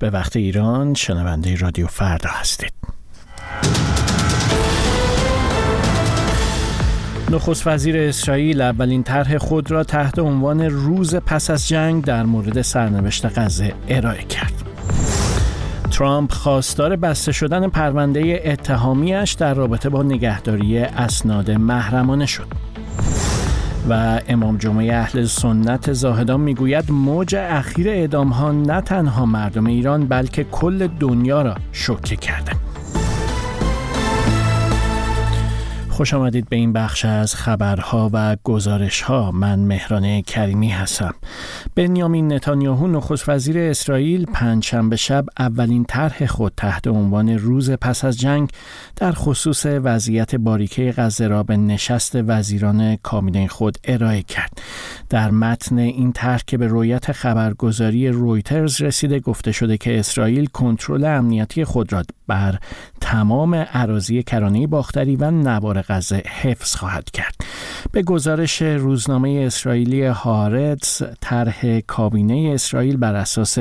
به وقت ایران شنونده رادیو فردا هستید نخست وزیر اسرائیل اولین طرح خود را تحت عنوان روز پس از جنگ در مورد سرنوشت غزه ارائه کرد. ترامپ خواستار بسته شدن پرونده اتهامیش در رابطه با نگهداری اسناد محرمانه شد. و امام جمعه اهل سنت زاهدان می‌گوید موج اخیر اعدام ها نه تنها مردم ایران بلکه کل دنیا را شوکه کرده. خوش آمدید به این بخش از خبرها و گزارشها. من مهران کریمی هستم. بنیامین نتانیاهو نخست وزیر اسرائیل پنجشنبه شب اولین طرح خود تحت عنوان روز پس از جنگ در خصوص وضعیت باریکه غزه را به نشست وزیران کابینه خود ارائه کرد. در متن این طرح که به رویت خبرگزاری رویترز رسیده گفته شده که اسرائیل کنترل امنیتی خود را بر تمام عراضی کرانه باختری و نوار غزه حفظ خواهد کرد. به گزارش روزنامه اسرائیلی هارتز طرح کابینه اسرائیل بر اساس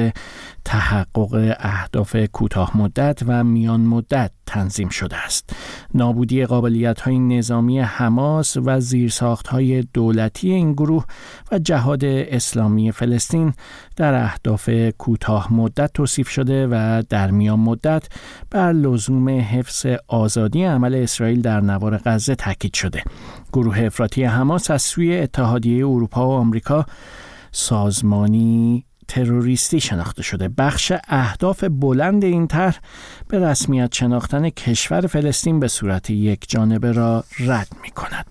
تحقق اهداف کوتاه مدت و میان مدت تنظیم شده است. نابودی قابلیت های نظامی حماس و زیرساخت های دولتی این گروه و جهاد اسلامی فلسطین در اهداف کوتاه مدت توصیف شده و در میان مدت بر لزوم حفظ آزادی عمل اسرائیل در نوار غزه تاکید شده. گروه افراطی حماس از سوی اتحادیه اروپا و آمریکا سازمانی تروریستی شناخته شده بخش اهداف بلند این طرح به رسمیت شناختن کشور فلسطین به صورت یک جانبه را رد می کند.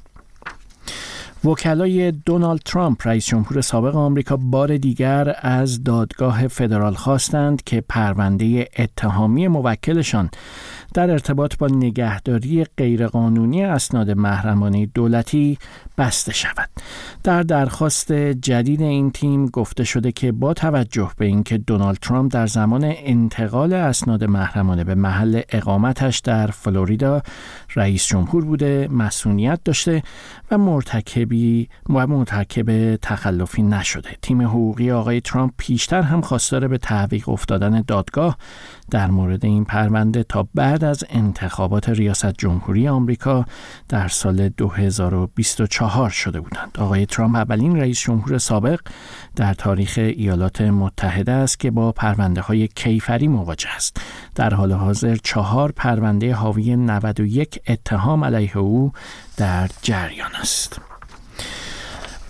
وکلای دونالد ترامپ رئیس جمهور سابق آمریکا بار دیگر از دادگاه فدرال خواستند که پرونده اتهامی موکلشان در ارتباط با نگهداری غیرقانونی اسناد محرمانه دولتی بسته شود. در درخواست جدید این تیم گفته شده که با توجه به اینکه دونالد ترامپ در زمان انتقال اسناد محرمانه به محل اقامتش در فلوریدا رئیس جمهور بوده مسئولیت داشته و مرتکبی و مرتکب تخلفی نشده تیم حقوقی آقای ترامپ پیشتر هم خواستار به تعویق افتادن دادگاه در مورد این پرونده تا بعد از انتخابات ریاست جمهوری آمریکا در سال 2024 شده بودند. آقای ترامپ اولین رئیس جمهور سابق در تاریخ ایالات متحده است که با پرونده های کیفری مواجه است. در حال حاضر چهار پرونده حاوی 91 اتهام علیه او در جریان است.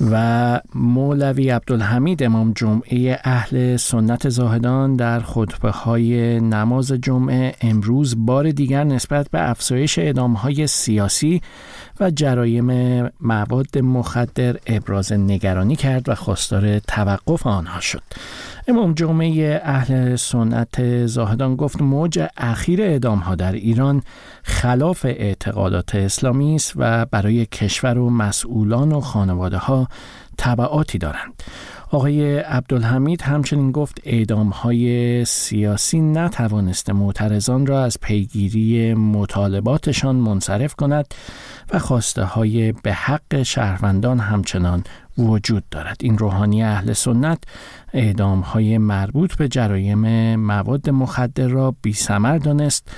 و مولوی عبدالحمید امام جمعه اهل سنت زاهدان در خطبه های نماز جمعه امروز بار دیگر نسبت به افزایش ادام های سیاسی و جرایم مواد مخدر ابراز نگرانی کرد و خواستار توقف آنها شد امام جمعه اهل سنت زاهدان گفت موج اخیر اعدام ها در ایران خلاف اعتقادات اسلامی است و برای کشور و مسئولان و خانواده ها تبعاتی دارند. آقای عبدالحمید همچنین گفت اعدام های سیاسی نتوانسته معترضان را از پیگیری مطالباتشان منصرف کند و خواسته های به حق شهروندان همچنان وجود دارد. این روحانی اهل سنت اعدام های مربوط به جرایم مواد مخدر را بی سمر دانست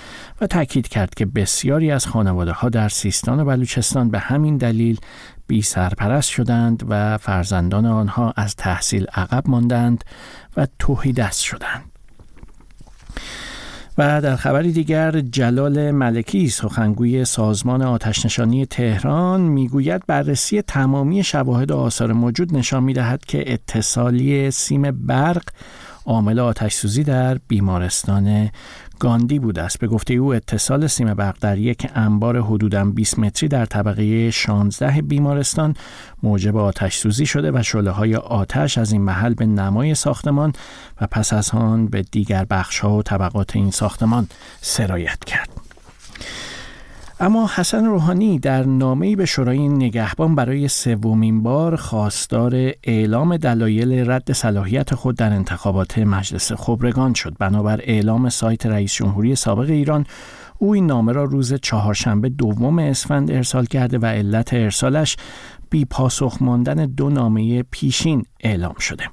و تاکید کرد که بسیاری از خانواده ها در سیستان و بلوچستان به همین دلیل بی سرپرست شدند و فرزندان آنها از تحصیل عقب ماندند و توهی دست شدند. و در خبری دیگر جلال ملکی سخنگوی سازمان آتشنشانی تهران می‌گوید بررسی تمامی شواهد و آثار موجود نشان می‌دهد که اتصالی سیم برق عامل آتش سوزی در بیمارستان گاندی بوده است به گفته او اتصال سیم برق در یک انبار حدوداً 20 متری در طبقه 16 بیمارستان موجب آتش سوزی شده و شله های آتش از این محل به نمای ساختمان و پس از آن به دیگر بخش ها و طبقات این ساختمان سرایت کرد. اما حسن روحانی در نامه‌ای به شورای نگهبان برای سومین بار خواستار اعلام دلایل رد صلاحیت خود در انتخابات مجلس خبرگان شد. بنابر اعلام سایت رئیس جمهوری سابق ایران او این نامه را روز چهارشنبه دوم اسفند ارسال کرده و علت ارسالش بی پاسخ ماندن دو نامه پیشین اعلام شده.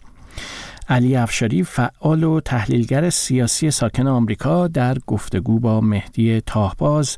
علی افشاری فعال و تحلیلگر سیاسی ساکن آمریکا در گفتگو با مهدی تاهباز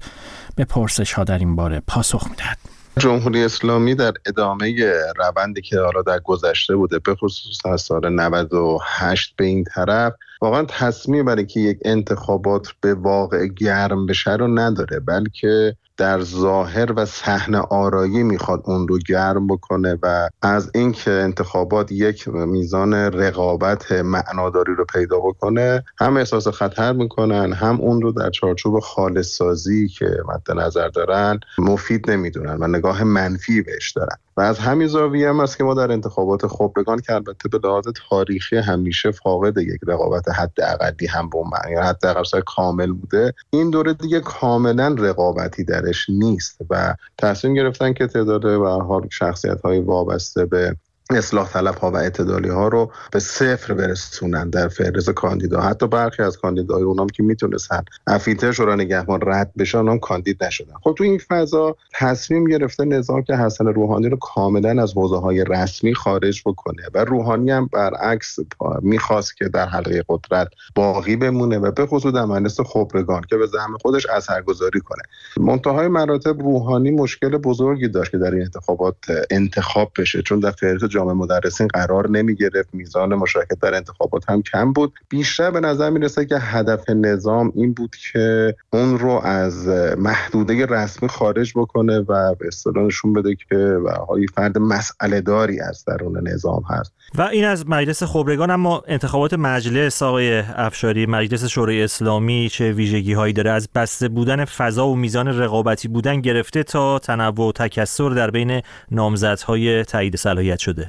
به پرسش ها در این باره پاسخ می‌دهد. جمهوری اسلامی در ادامه روندی که حالا در گذشته بوده به خصوص از سال 98 به این طرف واقعا تصمیم برای که یک انتخابات به واقع گرم بشه رو نداره بلکه در ظاهر و صحنه آرایی می‌خواد اون رو گرم بکنه و از اینکه انتخابات یک میزان رقابت معناداری رو پیدا بکنه هم احساس خطر می‌کنن هم اون رو در چارچوب خالص سازی که مد نظر دارن مفید نمی‌دونن و نگاه منفی بهش دارن. و از همین زاویه هم است که ما در انتخابات خبرگان که البته به لحاظ تاریخی همیشه فاقد یک رقابت حد اقلی هم به معنی حد اقل کامل بوده این دوره دیگه کاملا رقابتی درش نیست و تصمیم گرفتن که تعداد به حال شخصیت های وابسته به اصلاح طلب ها و اعتدالی ها رو به صفر برسونن در فهرست کاندیدا. حتی برخی از کاندیدای اونام که می‌تونستن افیلتر شورا نگهبان رد بشن اونام کاندید نشدن. خب تو این فضا تصمیم گرفته نظام که حسن روحانی رو کاملا از حوزه های رسمی خارج بکنه و روحانی هم برعکس می‌خواست که در حلقه قدرت باقی بمونه و به خصوص در مجلس خبرگان که به زعم خودش اثرگذاری کنه. منتهای مراتب روحانی مشکل بزرگی داشت که در این انتخابات انتخاب بشه چون در فهرست جامعه مدرسین قرار نمی گرفت میزان مشارکت در انتخابات هم کم بود. بیشتر به نظر می‌رسه که هدف نظام این بود که اون رو از محدوده رسمی خارج بکنه و به اصطلاح بده که های فرد مسئله داری از درون نظام هست. و این از مجلس خبرگان اما انتخابات مجلس آقای افشاری مجلس شورای اسلامی چه ویژگی هایی داره؟ از بسته بودن فضا و میزان رقابتی بودن گرفته تا تنوع و تکثر در بین نامزدهای تایید صلاحیت شده.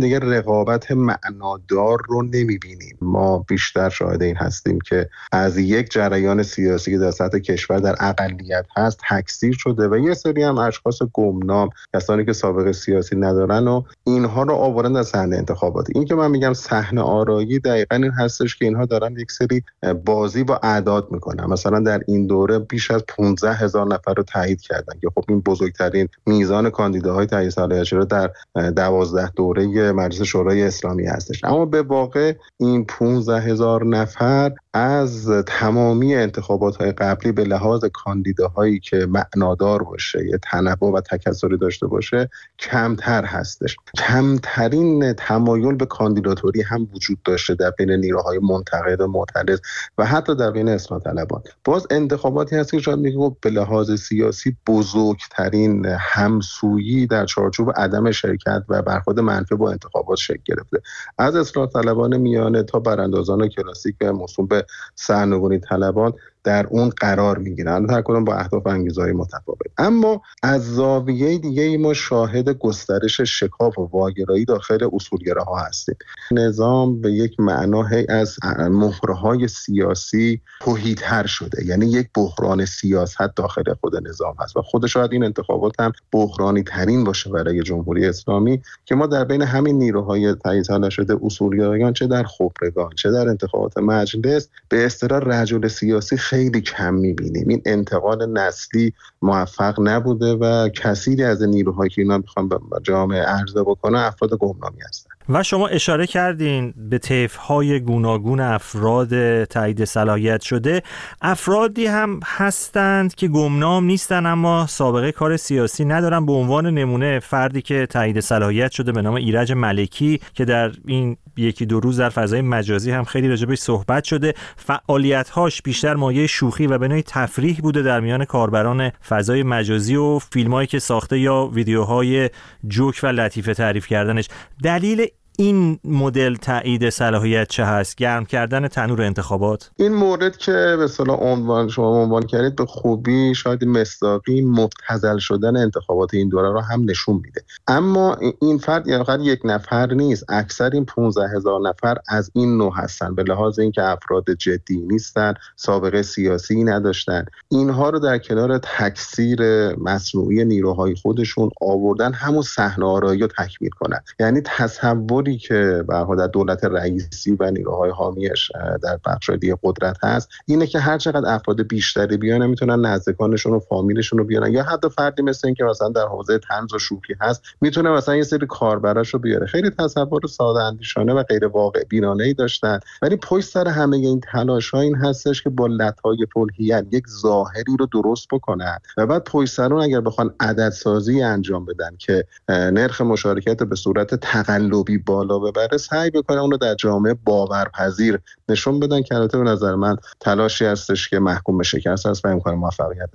دیگه رقابت معنادار رو نمی‌بینیم. ما بیشتر شاهد این هستیم که از یک جریان سیاسی که در سطح کشور در اقلیت هست تکثیر شده و یه سری هم اشخاص گمنام کسانی که سابقه سیاسی ندارن و اینها رو آوردن در صحنه انتخاباتی این که من میگم صحنه آرایی دقیقا این هستش که اینها دارن یک سری بازی با اعداد می‌کنن. مثلا در این دوره بیش از 15 هزار نفر رو تایید کردن که خب این بزرگترین میزان کاندیداهای تایید صلاحیت در 12 دوره مجلس شورای اسلامی هستش. اما به واقع این 15 هزار نفر از تمامی انتخابات های قبلی به لحاظ کاندیداهایی که معنادار باشه یه تنوع و تکثری داشته باشه کمتر هستش. کمترین تمایل به کاندیداتوری هم وجود داشته در بین نیروهای منتقد و معترض و حتی در بین اصلاح طلبان باز انتخاباتی هست که شاید میگه به لحاظ سیاسی بزرگترین همسویی در چارچوب عدم شرکت و برخورد منفی با انتخابات شکل گرفته. از اصلاح طلبان میانه تا براندازان کلاسیک موسوم به سرنگونی طلبان در اون قرار می‌گیرن هر کدوم با اهداف انگیزهای متفاوت. اما از زاویه دیگه ای ما شاهد گسترش شکاف و واگرایی داخل اصولگراها هستیم. نظام به یک معنا از مهرهای سیاسی توهیتر شده. یعنی یک بحران سیاست داخل خود نظام هست و خود شاید این انتخابات هم بحرانی ترین باشه برای جمهوری اسلامی که ما در بین همین نیروهای تایید نشده اصولگرایان چه در خبرگان چه در انتخابات مجلس به اصطلاح رجل سیاسی خیلی کم می‌بینیم. این انتقال نسلی موفق نبوده و کثیری از نیروهایی که اینا می‌خوان به جامعه عرضه بکنه افراد گمنامی هستن. و شما اشاره کردین به های گوناگون افراد تایید صلاحیت شده. افرادی هم هستند که گمنام نیستن اما سابقه کار سیاسی ندارن به عنوان نمونه فردی که تایید صلاحیت شده به نام ایرج ملکی که در این یکی دو روز در فضای مجازی هم خیلی راجبش صحبت شده. فعالیت هاش بیشتر مایه شوخی و به تفریح بوده در میان کاربران فضای مجازی و فیلمایی که ساخته یا ویدیوهای جوک و لطیفه تعریف کردنش. دلیل این مدل تایید صلاحیت چه هست؟ گرم کردن تنور انتخابات؟ این مورد که به اصطلاح عنوان شما عنوان کردید به خوبی شاید مصداقی مبتذل شدن انتخابات این دوره رو هم نشون میده. اما این فرد یعنی فقط یک نفر نیست. اکثر این 15 هزار نفر از این نوع هستن. به لحاظ اینکه افراد جدی نیستن سابقه سیاسی نداشتن. اینها رو در کنار تکثیر مصنوعی نیروهای خودشون آوردن همون صحنه آرایی رو تکمیل کنن. یعنی تصور رولی که به در دولت رئیسی و نیروهای های حامیش در بخش دیگه قدرت هست اینه که هر چقدر افراد بیشتری بیان می‌تونن نزدیکانشون و فامیلشون رو بیارن. یا حتی فردی مثل اینکه مثلا در حوزه طنز و شوخی هست می‌تونه مثلا یه سری کاربراش رو بیاره. خیلی تصور ساده اندیشانه و غیر واقع بینانه ای داشتن. ولی پشت سر همه این تلاش ها این هستش که با لطای پلهیل یک ظاهری رو درست بکنن. و بعد پشت سر اون اگر بخوان عدد سازی انجام بدن که نرخ مشارکت به صورت تقلبی بالا ببره سعی بکنن اون رو در جامعه باورپذیر نشون بدن که البته به نظر من تلاشی هستش که محکوم به شکست است و امکان موفقیت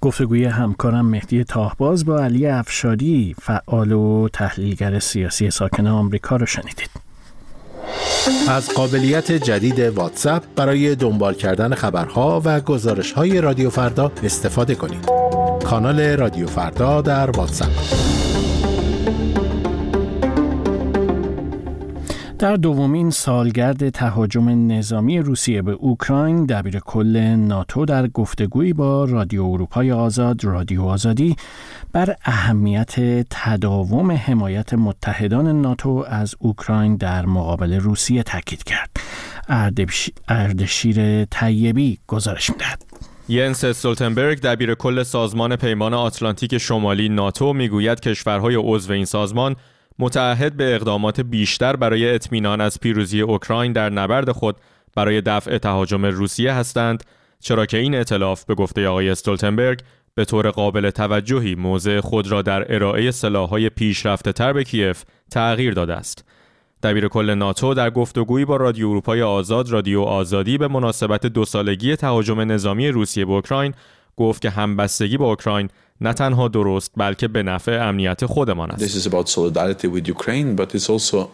گفتگوی همکارم مهدی تاهباز با علی افشاری فعال و تحلیلگر سیاسی ساکن آمریکا رو شنیدید. از قابلیت جدید واتساپ برای دنبال کردن خبرها و گزارش های رادیو فردا استفاده کنید. کانال رادیو فردا در واتساپ در دومین سالگرد تهاجم نظامی روسیه به اوکراین دبیر کل ناتو در گفتگویی با رادیو اروپای آزاد رادیو آزادی بر اهمیت تداوم حمایت متحدان ناتو از اوکراین در مقابل روسیه تاکید کرد. اردشیر طیبی گزارش می‌دهد. ینس استولتنبرگ دبیر کل سازمان پیمان آتلانتیک شمالی ناتو می‌گوید کشورهای عضو این سازمان متعهد به اقدامات بیشتر برای اطمینان از پیروزی اوکراین در نبرد خود برای دفع تهاجم روسیه هستند چرا که این اطلاف به گفته آقای استولتنبرگ به طور قابل توجهی موضع خود را در ارائه سلاح‌های پیشرفته تر به کیف تغییر داده است. دبیر کل ناتو در گفتگویی با رادیو اروپای آزاد رادیو آزادی به مناسبت دو سالگی تهاجم نظامی روسیه به اوکراین گفت که همبستگی با اوکراین نه تنها درست بلکه به نفع امنیت خودمان است. This is about solidarity with Ukraine but it's also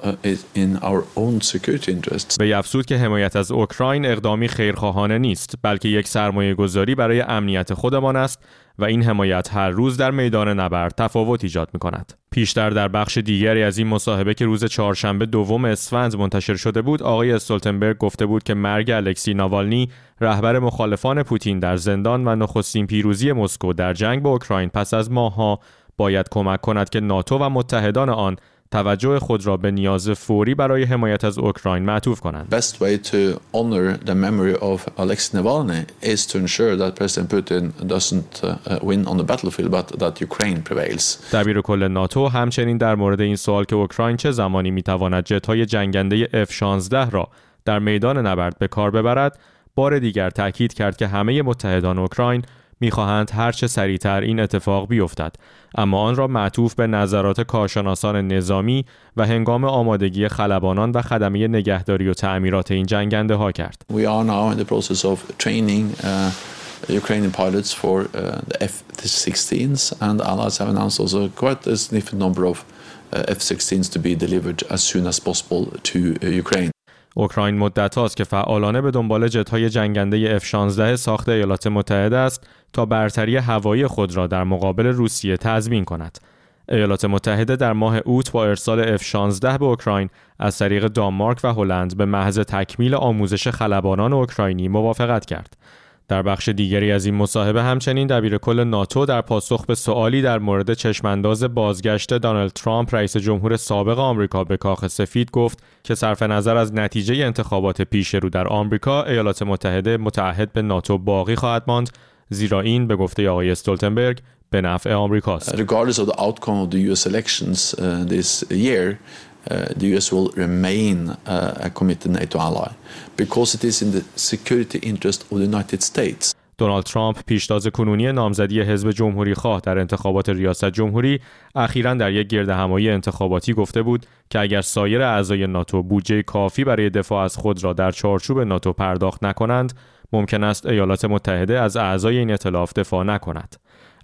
in our own security interests. به افزود که حمایت از اوکراین اقدامی خیرخواهانه نیست بلکه یک سرمایه گذاری برای امنیت خودمان است و این حمایت هر روز در میدان نبرد تفاوت ایجاد می کند. پیشتر در بخش دیگری از این مصاحبه که روز چهارشنبه دوم اسفند منتشر شده بود آقای استولتنبرگ گفته بود که مرگ الکسی ناوالنی رهبر مخالفان پوتین در زندان و نخستین پیروزی مسکو در جنگ با اوکراین پس از ماهها باید کمک کند که ناتو و متحدان آن توجه خود را به نیاز فوری برای حمایت از اوکراین معطوف کنند. Best way to honor the memory of Alexei Navalny is to ensure that President Putin doesn't win on the battlefield but that Ukraine prevails. دبیر کل ناتو همچنین در مورد این سوال که اوکراین چه زمانی می‌تواند جت‌های جنگنده F-16 را در میدان نبرد به کار ببرد، بار دیگر تاکید کرد که همه متحدان اوکراین می‌خواهند هرچه سریعتر این اتفاق بیفتد اما آن را معطوف به نظرات کارشناسان نظامی و هنگام آمادگی خلبانان و خدمه نگهداری و تعمیرات این جنگنده ها کرد. We are now in the process of training uh, Ukrainian pilots for uh, the F-16s and allies have announced also quite a significant number of uh, F-16s to be delivered as soon as possible to uh, Ukraine. اوکراین مدت هاست که فعالانه به دنبال جتهای جنگنده F-16 ساخت ایالات متحده است تا برتری هوایی خود را در مقابل روسیه تضمین کند. ایالات متحده در ماه اوت با ارسال F-16 به اوکراین از طریق دانمارک و هلند به محض تکمیل آموزش خلبانان اوکراینی موافقت کرد. در بخش دیگری از این مصاحبه همچنین دبیر کل ناتو در پاسخ به سوالی در مورد چشمانداز بازگشت دانالد ترامپ رئیس جمهور سابق آمریکا به کاخ سفید گفت که صرف نظر از نتیجه انتخابات پیش رو در آمریکا ایالات متحده متعهد به ناتو باقی خواهد ماند زیرا این به گفته آقای استولتنبرگ به نفع آمریکاست. uh, the US will remain uh, a committed NATO ally because it is in the security interest of the United States. دونالد ترامپ پیشتاز کنونی نامزدی حزب جمهوری خواه در انتخابات ریاست جمهوری اخیرا در یک گرد همایی انتخاباتی گفته بود که اگر سایر اعضای ناتو بودجه کافی برای دفاع از خود را در چارچوب ناتو پرداخت نکنند ممکن است ایالات متحده از اعضای این ائتلاف دفاع نکند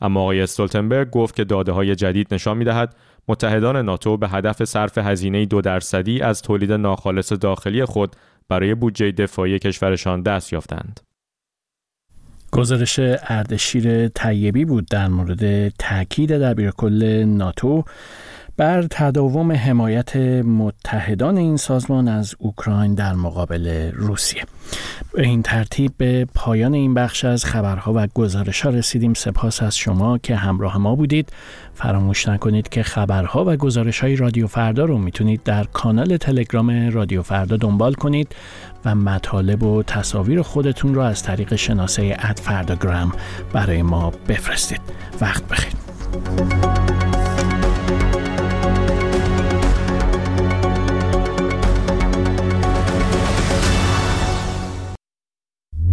اما آقای استولتنبرگ گفت که داده های جدید نشان می‌دهد متحدان ناتو به هدف صرف هزینه دو درصدی از تولید ناخالص داخلی خود برای بودجه دفاعی کشورشان دست یافتند. گزارش اردشیر طیبی بود در مورد تاکید کل ناتو بر تداوم حمایت متحدان این سازمان از اوکراین در مقابل روسیه. به این ترتیب به پایان این بخش از خبرها و گزارش ها رسیدیم. سپاس از شما که همراه ما بودید. فراموش نکنید که خبرها و گزارش های رادیو فردا رو می‌تونید در کانال تلگرام رادیو فردا دنبال کنید و مطالب و تصاویر خودتون رو از طریق شناسه اد فرداگرام برای ما بفرستید. وقت بخیر.